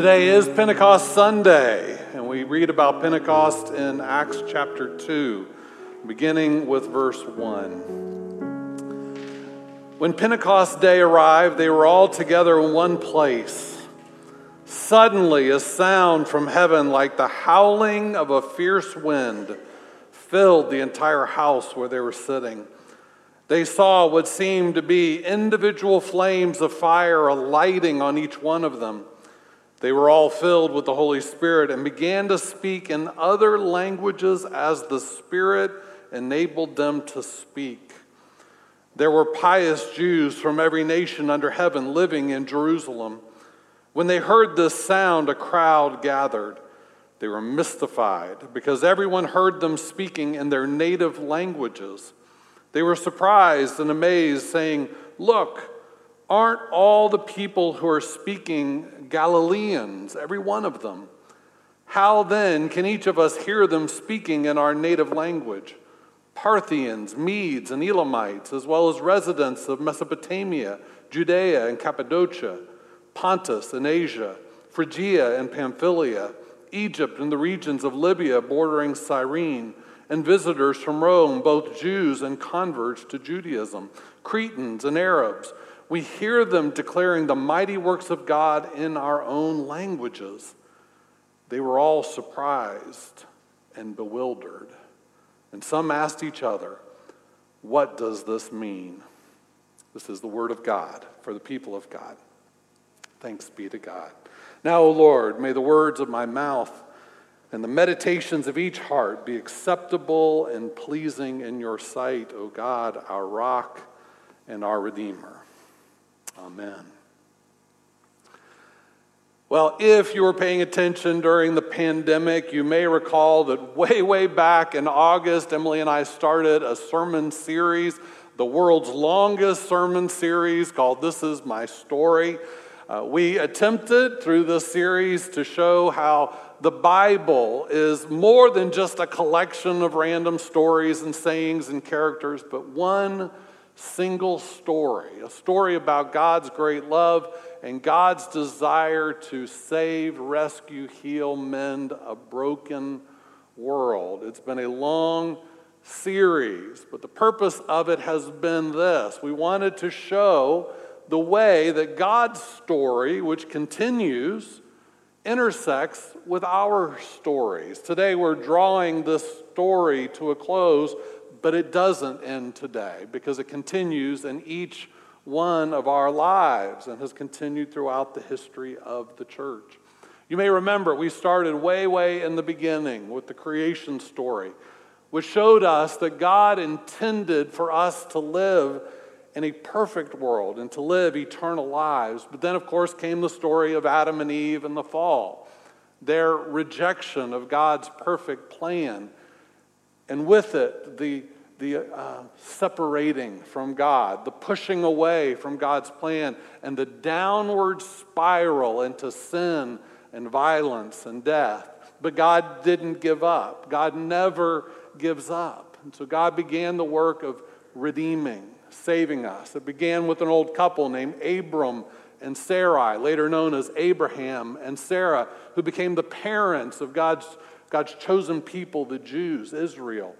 Today is Pentecost Sunday, and we read about Pentecost in Acts chapter 2, beginning with verse 1. When Pentecost Day arrived, they were all together in one place. Suddenly, a sound from heaven, like the howling of a fierce wind, filled the entire house where they were sitting. They saw what seemed to be individual flames of fire alighting on each one of them. They were all filled with the Holy Spirit and began to speak in other languages as the Spirit enabled them to speak. There were pious Jews from every nation under heaven living in Jerusalem. When they heard this sound, a crowd gathered. They were mystified because everyone heard them speaking in their native languages. They were surprised and amazed, saying, Look, Aren't all the people who are speaking Galileans, every one of them? How then can each of us hear them speaking in our native language? Parthians, Medes, and Elamites, as well as residents of Mesopotamia, Judea and Cappadocia, Pontus and Asia, Phrygia and Pamphylia, Egypt and the regions of Libya bordering Cyrene, and visitors from Rome, both Jews and converts to Judaism, Cretans and Arabs we hear them declaring the mighty works of God in our own languages. They were all surprised and bewildered. And some asked each other, What does this mean? This is the word of God for the people of God. Thanks be to God. Now, O Lord, may the words of my mouth and the meditations of each heart be acceptable and pleasing in your sight, O God, our rock and our Redeemer. Amen. Well, if you were paying attention during the pandemic, you may recall that way, way back in August, Emily and I started a sermon series, the world's longest sermon series called This Is My Story. Uh, we attempted through this series to show how the Bible is more than just a collection of random stories and sayings and characters, but one single story, a story about God's great love and God's desire to save, rescue, heal, mend a broken world. It's been a long series, but the purpose of it has been this. We wanted to show the way that God's story, which continues, intersects with our stories. Today we're drawing this story to a close but it doesn't end today because it continues in each one of our lives and has continued throughout the history of the church. You may remember we started way, way in the beginning with the creation story, which showed us that God intended for us to live in a perfect world and to live eternal lives. But then, of course, came the story of Adam and Eve and the fall, their rejection of God's perfect plan and with it, the, the uh, separating from God, the pushing away from God's plan, and the downward spiral into sin and violence and death. But God didn't give up. God never gives up. And so God began the work of redeeming, saving us. It began with an old couple named Abram and Sarai, later known as Abraham and Sarah, who became the parents of God's God's chosen people, the Jews, Israel,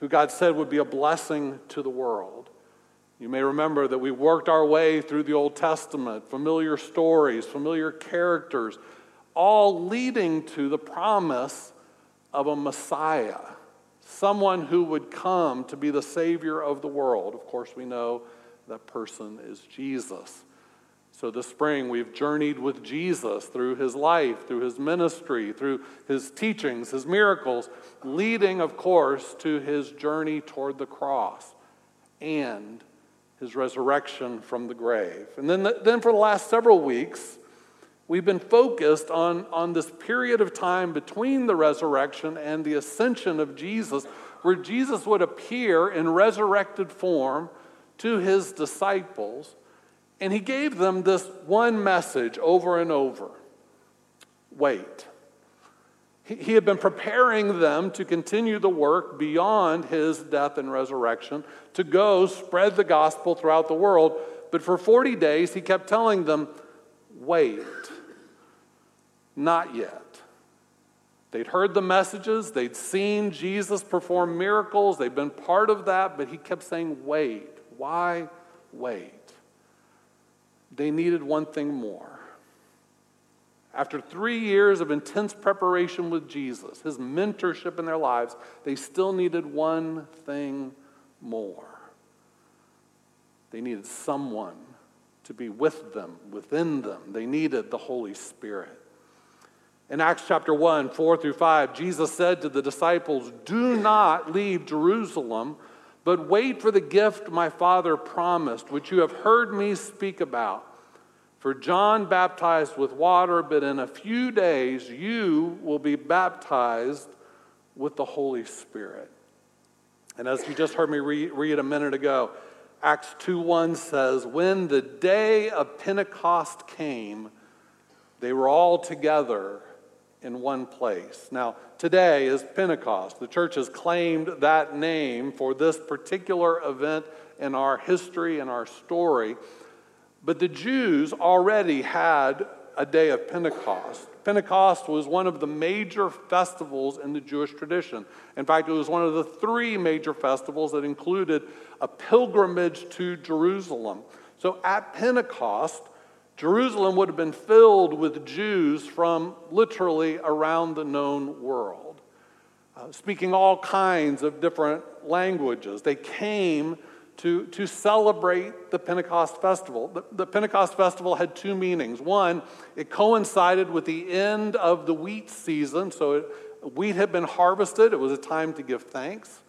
who God said would be a blessing to the world. You may remember that we worked our way through the Old Testament, familiar stories, familiar characters, all leading to the promise of a Messiah, someone who would come to be the Savior of the world. Of course, we know that person is Jesus. So, this spring, we've journeyed with Jesus through his life, through his ministry, through his teachings, his miracles, leading, of course, to his journey toward the cross and his resurrection from the grave. And then, then for the last several weeks, We've been focused on, on this period of time between the resurrection and the ascension of Jesus, where Jesus would appear in resurrected form to his disciples. And he gave them this one message over and over wait. He had been preparing them to continue the work beyond his death and resurrection, to go spread the gospel throughout the world. But for 40 days, he kept telling them, wait, not yet. They'd heard the messages, they'd seen Jesus perform miracles, they'd been part of that, but he kept saying, wait. Why wait? They needed one thing more. After three years of intense preparation with Jesus, his mentorship in their lives, they still needed one thing more. They needed someone to be with them, within them. They needed the Holy Spirit. In Acts chapter 1, 4 through 5, Jesus said to the disciples, Do not leave Jerusalem, but wait for the gift my Father promised, which you have heard me speak about. For John baptized with water, but in a few days you will be baptized with the Holy Spirit. And as you just heard me read, read a minute ago, Acts 2:1 says, "When the day of Pentecost came, they were all together in one place." Now, today is Pentecost. The church has claimed that name for this particular event in our history and our story. But the Jews already had a day of Pentecost. Pentecost was one of the major festivals in the Jewish tradition. In fact, it was one of the three major festivals that included a pilgrimage to Jerusalem. So at Pentecost, Jerusalem would have been filled with Jews from literally around the known world, uh, speaking all kinds of different languages. They came to, to celebrate the Pentecost festival. The, the, Pentecost festival had two meanings. One, it coincided with the end of the wheat season, so it, wheat had been harvested. It was a time to give thanks.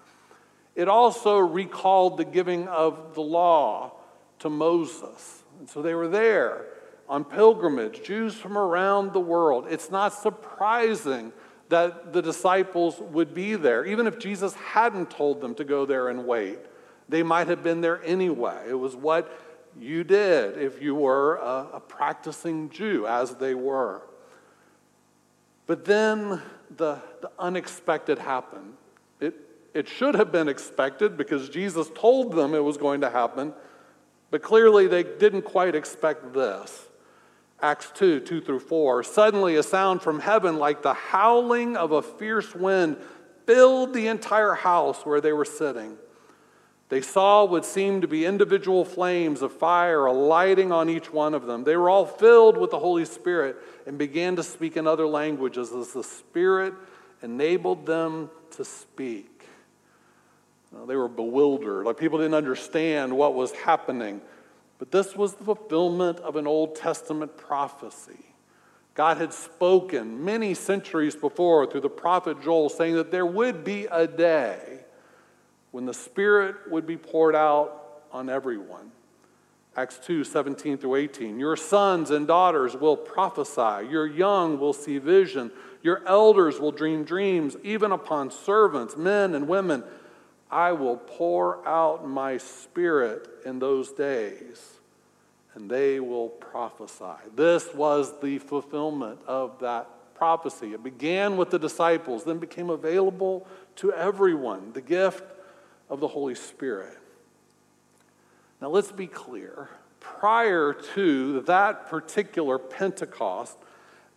It also recalled the giving of the law to Moses. And so they were there on pilgrimage, Jews from around the world. It's not surprising that the disciples would be there, even if Jesus hadn't told them to go there and wait. They might have been there anyway. It was what you did if you were a, a practicing Jew, as they were. But then the, the unexpected happened. It, it should have been expected because Jesus told them it was going to happen, but clearly they didn't quite expect this. Acts 2 2 through 4. Suddenly, a sound from heaven like the howling of a fierce wind filled the entire house where they were sitting. They saw what seemed to be individual flames of fire alighting on each one of them. They were all filled with the Holy Spirit and began to speak in other languages as the Spirit enabled them to speak. Now, they were bewildered, like people didn't understand what was happening. But this was the fulfillment of an Old Testament prophecy. God had spoken many centuries before through the prophet Joel, saying that there would be a day when the Spirit would be poured out on everyone. Acts 2 17 through 18. Your sons and daughters will prophesy, your young will see vision, your elders will dream dreams, even upon servants, men and women. I will pour out my spirit in those days, and they will prophesy. This was the fulfillment of that prophecy. It began with the disciples, then became available to everyone. The gift of the Holy Spirit. Now, let's be clear. Prior to that particular Pentecost,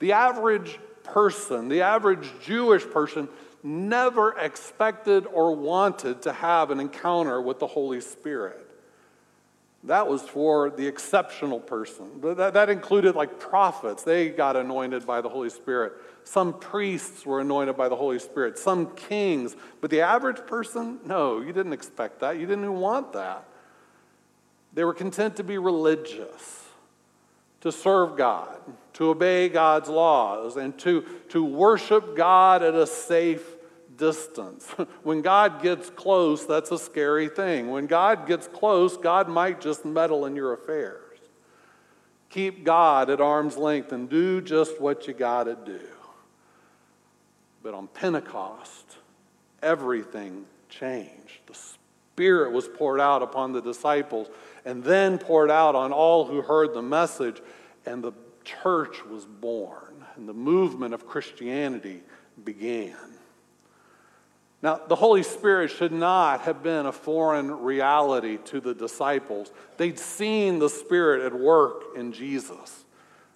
the average person, the average Jewish person, never expected or wanted to have an encounter with the Holy Spirit. That was for the exceptional person. That, that included like prophets, they got anointed by the Holy Spirit. Some priests were anointed by the Holy Spirit, some kings. But the average person, no, you didn't expect that. You didn't want that. They were content to be religious, to serve God, to obey God's laws, and to, to worship God at a safe distance. When God gets close, that's a scary thing. When God gets close, God might just meddle in your affairs. Keep God at arm's length and do just what you got to do. But on Pentecost, everything changed. The Spirit was poured out upon the disciples and then poured out on all who heard the message, and the church was born, and the movement of Christianity began. Now, the Holy Spirit should not have been a foreign reality to the disciples. They'd seen the Spirit at work in Jesus.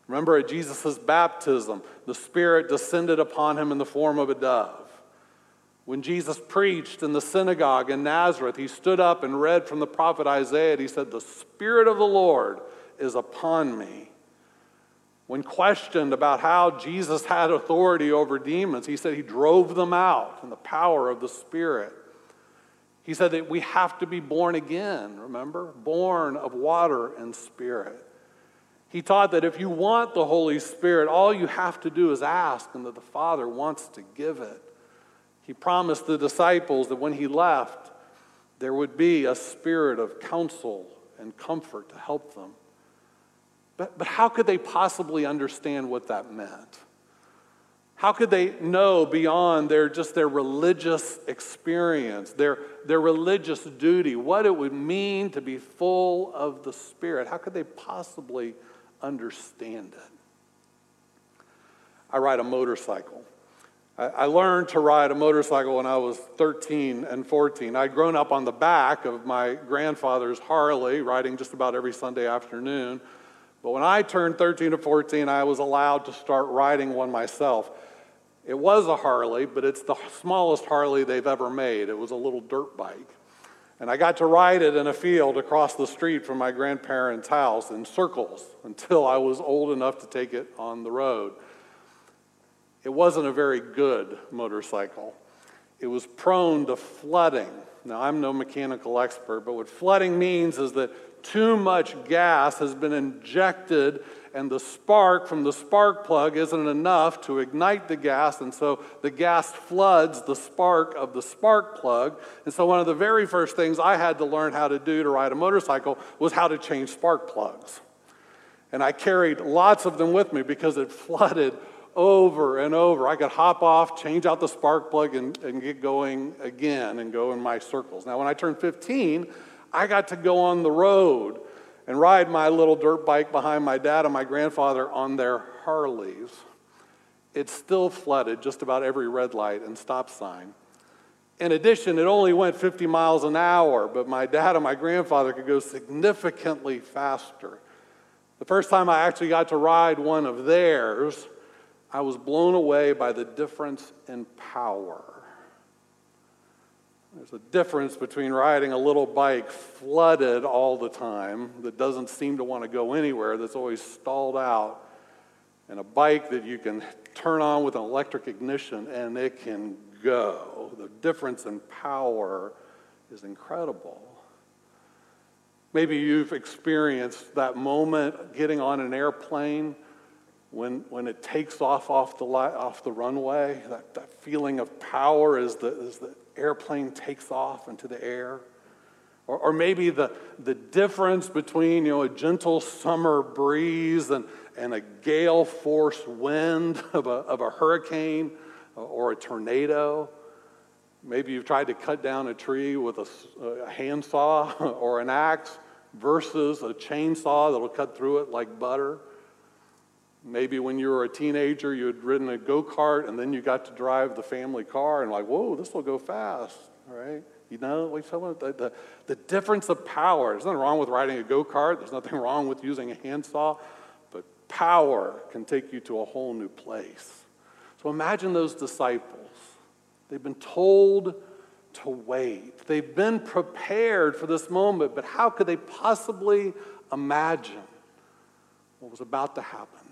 Remember at Jesus' baptism, the Spirit descended upon him in the form of a dove. When Jesus preached in the synagogue in Nazareth, he stood up and read from the prophet Isaiah. He said, The Spirit of the Lord is upon me. When questioned about how Jesus had authority over demons, he said he drove them out in the power of the Spirit. He said that we have to be born again, remember? Born of water and spirit. He taught that if you want the Holy Spirit, all you have to do is ask, and that the Father wants to give it. He promised the disciples that when he left, there would be a spirit of counsel and comfort to help them. But, but how could they possibly understand what that meant? How could they know beyond their just their religious experience, their, their religious duty, what it would mean to be full of the Spirit? How could they possibly understand it? I ride a motorcycle. I learned to ride a motorcycle when I was 13 and 14. I'd grown up on the back of my grandfather's Harley, riding just about every Sunday afternoon. But when I turned 13 to 14, I was allowed to start riding one myself. It was a Harley, but it's the smallest Harley they've ever made. It was a little dirt bike. And I got to ride it in a field across the street from my grandparents' house in circles until I was old enough to take it on the road. It wasn't a very good motorcycle. It was prone to flooding. Now, I'm no mechanical expert, but what flooding means is that too much gas has been injected and the spark from the spark plug isn't enough to ignite the gas, and so the gas floods the spark of the spark plug. And so, one of the very first things I had to learn how to do to ride a motorcycle was how to change spark plugs. And I carried lots of them with me because it flooded over and over. I could hop off, change out the spark plug, and, and get going again and go in my circles. Now, when I turned 15, I got to go on the road and ride my little dirt bike behind my dad and my grandfather on their Harleys. It still flooded just about every red light and stop sign. In addition, it only went 50 miles an hour, but my dad and my grandfather could go significantly faster. The first time I actually got to ride one of theirs, I was blown away by the difference in power. There's a difference between riding a little bike flooded all the time that doesn't seem to want to go anywhere, that's always stalled out, and a bike that you can turn on with an electric ignition and it can go. The difference in power is incredible. Maybe you've experienced that moment getting on an airplane when, when it takes off off the, off the runway, that, that feeling of power is the, as the airplane takes off into the air. Or, or maybe the, the difference between you know, a gentle summer breeze and, and a gale force wind of a, of a hurricane or a tornado. Maybe you've tried to cut down a tree with a, a handsaw or an axe versus a chainsaw that'll cut through it like butter. Maybe when you were a teenager, you had ridden a go kart and then you got to drive the family car and, like, whoa, this will go fast, right? You know, the, the, the difference of power. There's nothing wrong with riding a go kart, there's nothing wrong with using a handsaw, but power can take you to a whole new place. So imagine those disciples. They've been told to wait, they've been prepared for this moment, but how could they possibly imagine what was about to happen?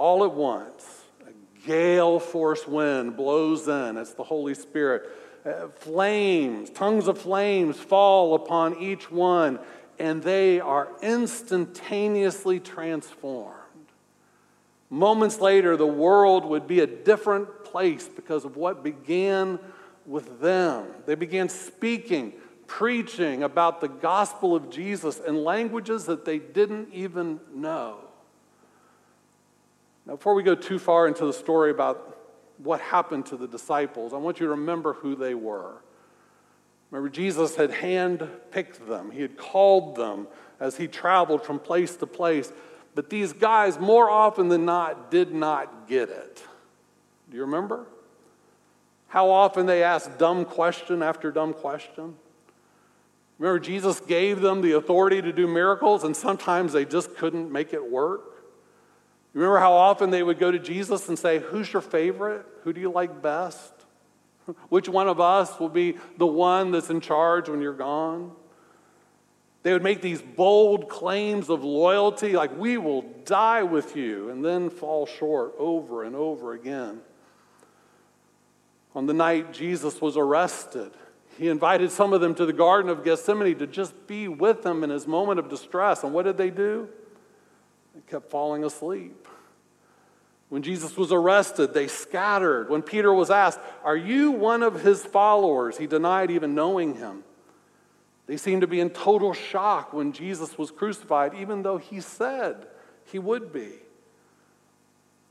All at once, a gale force wind blows in. It's the Holy Spirit. Uh, flames, tongues of flames fall upon each one, and they are instantaneously transformed. Moments later, the world would be a different place because of what began with them. They began speaking, preaching about the gospel of Jesus in languages that they didn't even know. Now, before we go too far into the story about what happened to the disciples, I want you to remember who they were. Remember, Jesus had handpicked them, He had called them as He traveled from place to place. But these guys, more often than not, did not get it. Do you remember? How often they asked dumb question after dumb question? Remember, Jesus gave them the authority to do miracles, and sometimes they just couldn't make it work. Remember how often they would go to Jesus and say, Who's your favorite? Who do you like best? Which one of us will be the one that's in charge when you're gone? They would make these bold claims of loyalty, like, we will die with you, and then fall short over and over again. On the night Jesus was arrested, he invited some of them to the Garden of Gethsemane to just be with him in his moment of distress. And what did they do? They kept falling asleep. When Jesus was arrested, they scattered. When Peter was asked, Are you one of his followers? He denied even knowing him. They seemed to be in total shock when Jesus was crucified, even though he said he would be.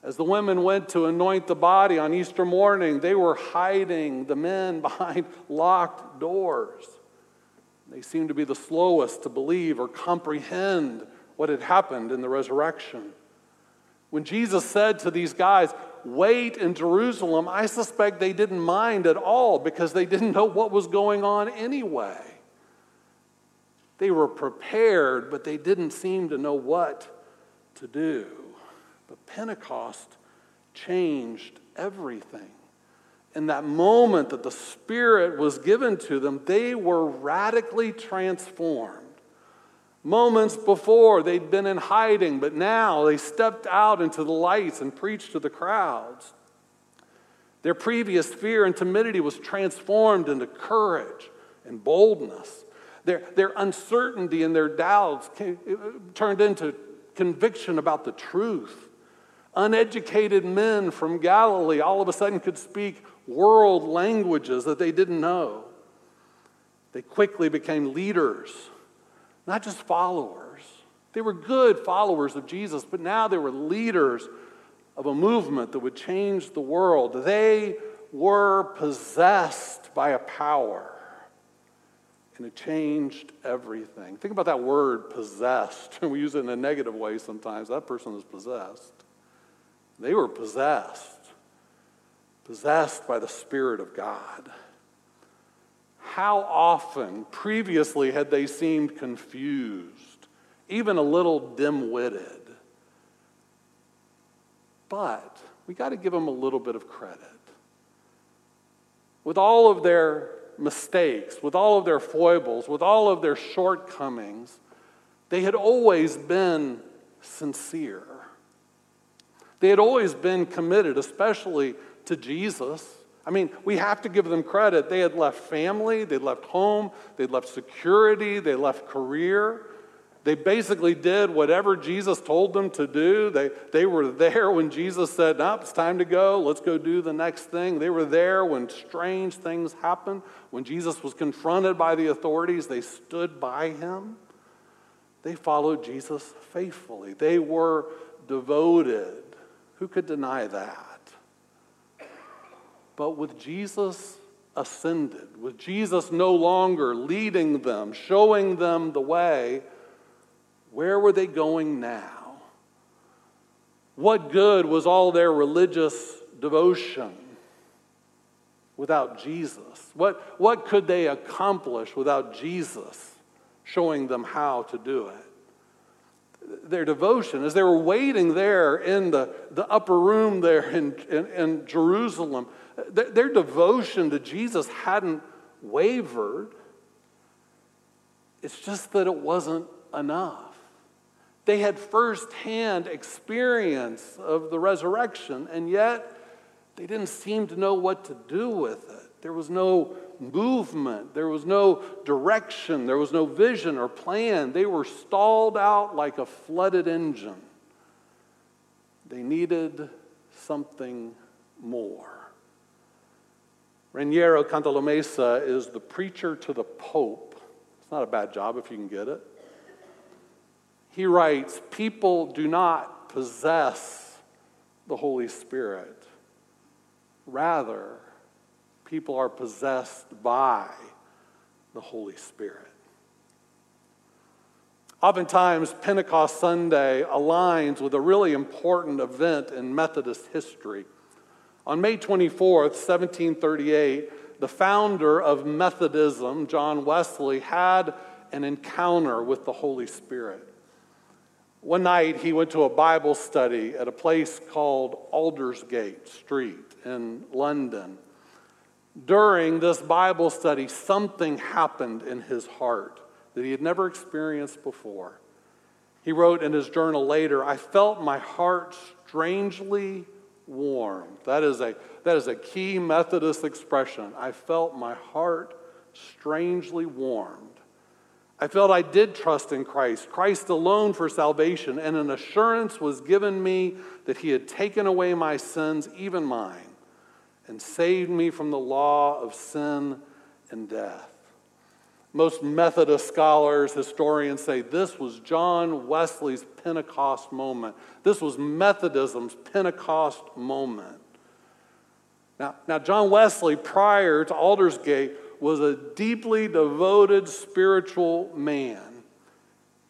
As the women went to anoint the body on Easter morning, they were hiding the men behind locked doors. They seemed to be the slowest to believe or comprehend what had happened in the resurrection. When Jesus said to these guys, Wait in Jerusalem, I suspect they didn't mind at all because they didn't know what was going on anyway. They were prepared, but they didn't seem to know what to do. But Pentecost changed everything. In that moment that the Spirit was given to them, they were radically transformed. Moments before, they'd been in hiding, but now they stepped out into the lights and preached to the crowds. Their previous fear and timidity was transformed into courage and boldness. Their, their uncertainty and their doubts came, turned into conviction about the truth. Uneducated men from Galilee all of a sudden could speak world languages that they didn't know. They quickly became leaders, not just followers. They were good followers of Jesus, but now they were leaders of a movement that would change the world. They were possessed by a power and it changed everything. Think about that word possessed. we use it in a negative way sometimes. That person is possessed. They were possessed, possessed by the Spirit of God. How often previously had they seemed confused, even a little dim witted? But we got to give them a little bit of credit. With all of their mistakes, with all of their foibles, with all of their shortcomings, they had always been sincere. They had always been committed, especially to Jesus. I mean, we have to give them credit. They had left family, they left home, they left security, they left career. They basically did whatever Jesus told them to do. They, they were there when Jesus said, Nope, it's time to go. Let's go do the next thing. They were there when strange things happened. When Jesus was confronted by the authorities, they stood by him. They followed Jesus faithfully. They were devoted. Who could deny that? But with Jesus ascended, with Jesus no longer leading them, showing them the way, where were they going now? What good was all their religious devotion without Jesus? What, what could they accomplish without Jesus showing them how to do it? Their devotion, as they were waiting there in the, the upper room there in, in, in Jerusalem, their, their devotion to Jesus hadn't wavered. It's just that it wasn't enough. They had firsthand experience of the resurrection, and yet they didn't seem to know what to do with it. There was no movement, there was no direction, there was no vision or plan. They were stalled out like a flooded engine. They needed something more. Raniero Cantalamessa is the preacher to the Pope It's not a bad job if you can get it. He writes, People do not possess the Holy Spirit. Rather, people are possessed by the Holy Spirit. Oftentimes, Pentecost Sunday aligns with a really important event in Methodist history. On May 24th, 1738, the founder of Methodism, John Wesley, had an encounter with the Holy Spirit. One night, he went to a Bible study at a place called Aldersgate Street in London. During this Bible study, something happened in his heart that he had never experienced before. He wrote in his journal later, I felt my heart strangely warmed. That is a, that is a key Methodist expression. I felt my heart strangely warmed. I felt I did trust in Christ, Christ alone for salvation, and an assurance was given me that He had taken away my sins, even mine, and saved me from the law of sin and death. Most Methodist scholars, historians say this was John Wesley's Pentecost moment. This was Methodism's Pentecost moment. Now, now John Wesley, prior to Aldersgate, was a deeply devoted spiritual man.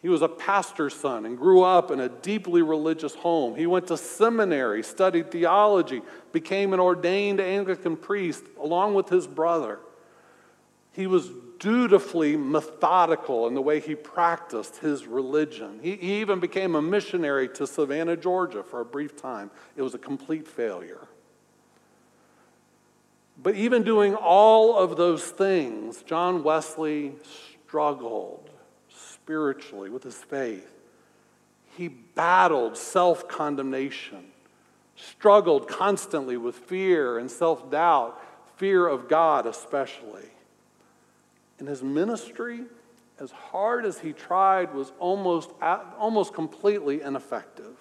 He was a pastor's son and grew up in a deeply religious home. He went to seminary, studied theology, became an ordained Anglican priest along with his brother. He was dutifully methodical in the way he practiced his religion. He, he even became a missionary to Savannah, Georgia for a brief time. It was a complete failure. But even doing all of those things, John Wesley struggled spiritually with his faith. He battled self condemnation, struggled constantly with fear and self doubt, fear of God especially. And his ministry, as hard as he tried, was almost, almost completely ineffective.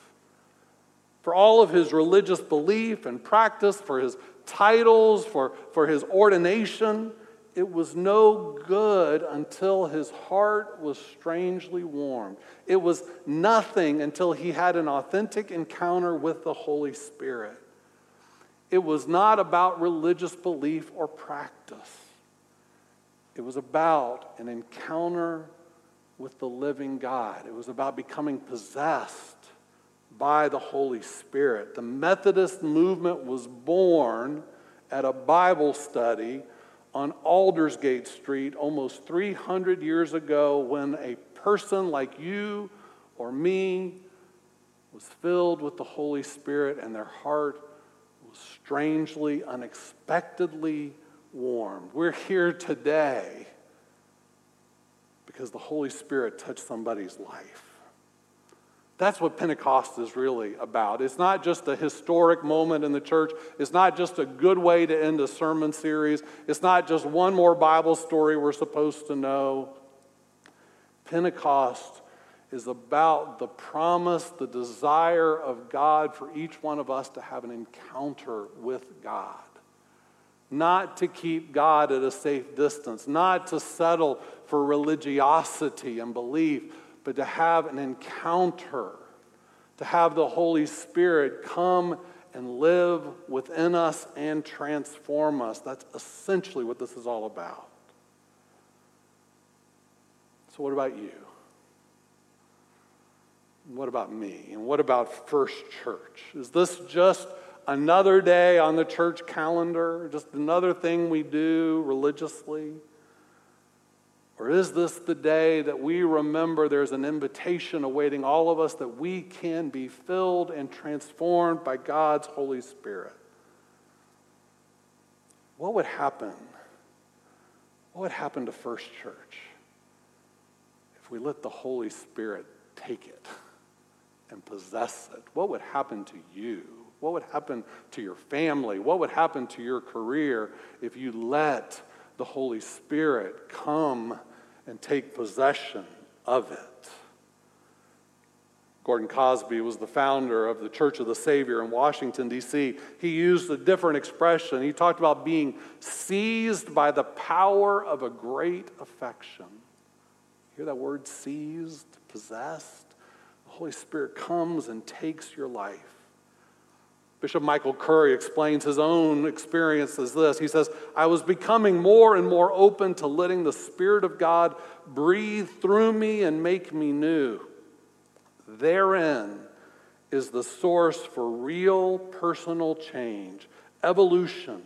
For all of his religious belief and practice, for his titles, for, for his ordination, it was no good until his heart was strangely warmed. It was nothing until he had an authentic encounter with the Holy Spirit. It was not about religious belief or practice. It was about an encounter with the living God. It was about becoming possessed by the Holy Spirit. The Methodist movement was born at a Bible study on Aldersgate Street almost 300 years ago when a person like you or me was filled with the Holy Spirit and their heart was strangely, unexpectedly warmed. We're here today because the Holy Spirit touched somebody's life. That's what Pentecost is really about. It's not just a historic moment in the church. It's not just a good way to end a sermon series. It's not just one more Bible story we're supposed to know. Pentecost is about the promise, the desire of God for each one of us to have an encounter with God not to keep God at a safe distance, not to settle for religiosity and belief, but to have an encounter, to have the Holy Spirit come and live within us and transform us. That's essentially what this is all about. So, what about you? What about me? And what about First Church? Is this just another day on the church calendar, just another thing we do religiously? Or is this the day that we remember there's an invitation awaiting all of us that we can be filled and transformed by God's Holy Spirit? What would happen? What would happen to First Church if we let the Holy Spirit take it and possess it? What would happen to you? What would happen to your family? What would happen to your career if you let the Holy Spirit come and take possession of it? Gordon Cosby was the founder of the Church of the Savior in Washington, D.C. He used a different expression. He talked about being seized by the power of a great affection. hear that word seized, possessed? The Holy Spirit comes and takes your life. Bishop Michael Curry explains his own experience as this. He says, I was becoming more and more open to letting the Spirit of God breathe through me and make me new. Therein is the source for real personal change, evolution,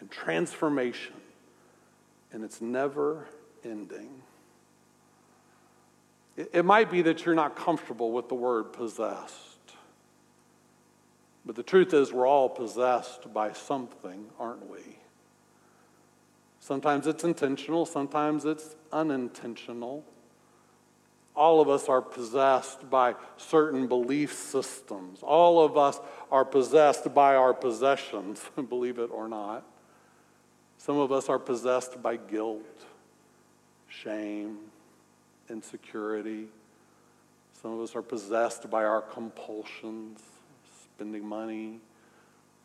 and transformation. And it's never ending. It might be that you're not comfortable with the word possessed. But the truth is, we're all possessed by something, aren't we? Sometimes it's intentional, sometimes it's unintentional. All of us are possessed by certain belief systems. All of us are possessed by our possessions, believe it or not. Some of us are possessed by guilt, shame, insecurity. Some of us are possessed by our compulsions spending money,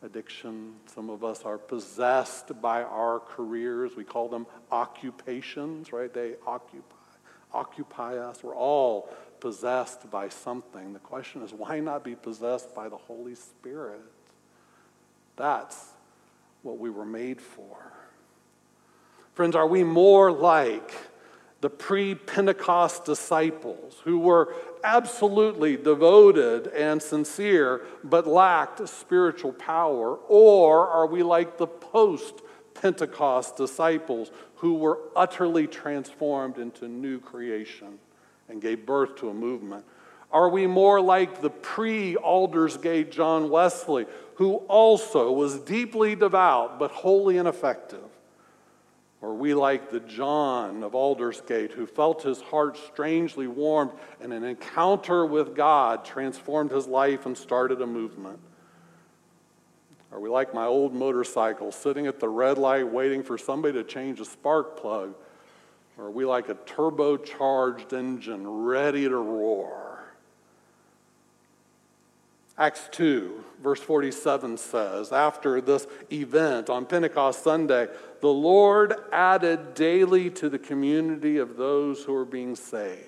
addiction. Some of us are possessed by our careers. We call them occupations, right? They occupy, occupy us. We're all possessed by something. The question is, why not be possessed by the Holy Spirit? That's what we were made for. Friends, are we more like the pre Pentecost disciples who were absolutely devoted and sincere but lacked spiritual power? Or are we like the post Pentecost disciples who were utterly transformed into new creation and gave birth to a movement? Are we more like the pre Aldersgate John Wesley, who also was deeply devout but wholly ineffective? Or we like the John of Aldersgate who felt his heart strangely warmed and an encounter with God transformed his life and started a movement. Are we like my old motorcycle sitting at the red light waiting for somebody to change a spark plug? Or are we like a turbocharged engine ready to roar? Acts 2, verse 47 says, after this event on Pentecost Sunday, the Lord added daily to the community of those who were being saved.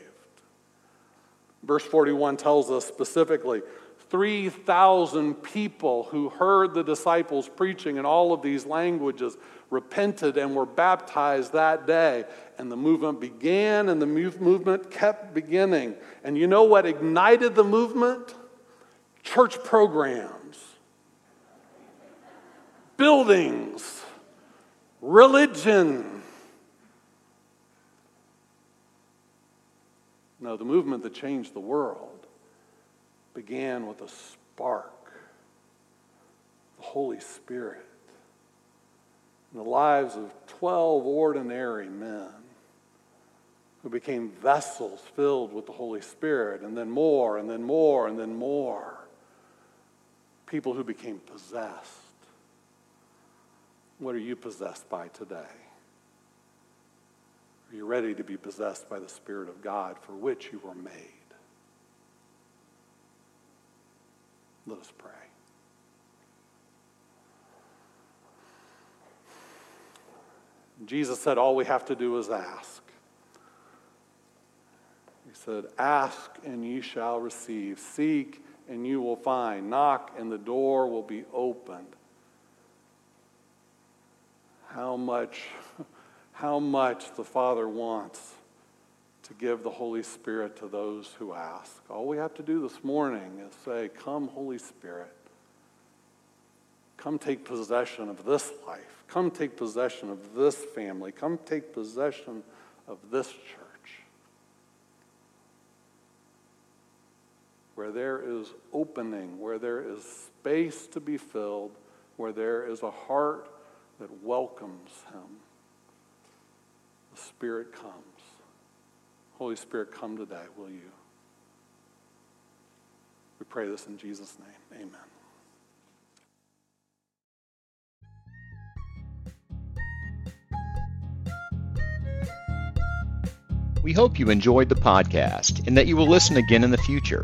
Verse 41 tells us specifically 3,000 people who heard the disciples preaching in all of these languages repented and were baptized that day. And the movement began, and the movement kept beginning. And you know what ignited the movement? Church programs, buildings, religion. No, the movement that changed the world began with a spark, the Holy Spirit, in the lives of 12 ordinary men who became vessels filled with the Holy Spirit, and then more, and then more, and then more people who became possessed. What are you possessed by today? Are you ready to be possessed by the Spirit of God for which you were made? Let us pray. Jesus said, All we have to do is ask. He said, Ask and ye shall receive. Seek and you will find. Knock, and the door will be opened. How much, how much the Father wants to give the Holy Spirit to those who ask. All we have to do this morning is say, Come, Holy Spirit. Come take possession of this life. Come take possession of this family. Come take possession of this church. Where there is opening, where there is space to be filled, where there is a heart that welcomes Him, the Spirit comes. Holy Spirit, come today, will you? We pray this in Jesus' name. Amen. We hope you enjoyed the podcast and that you will listen again in the future.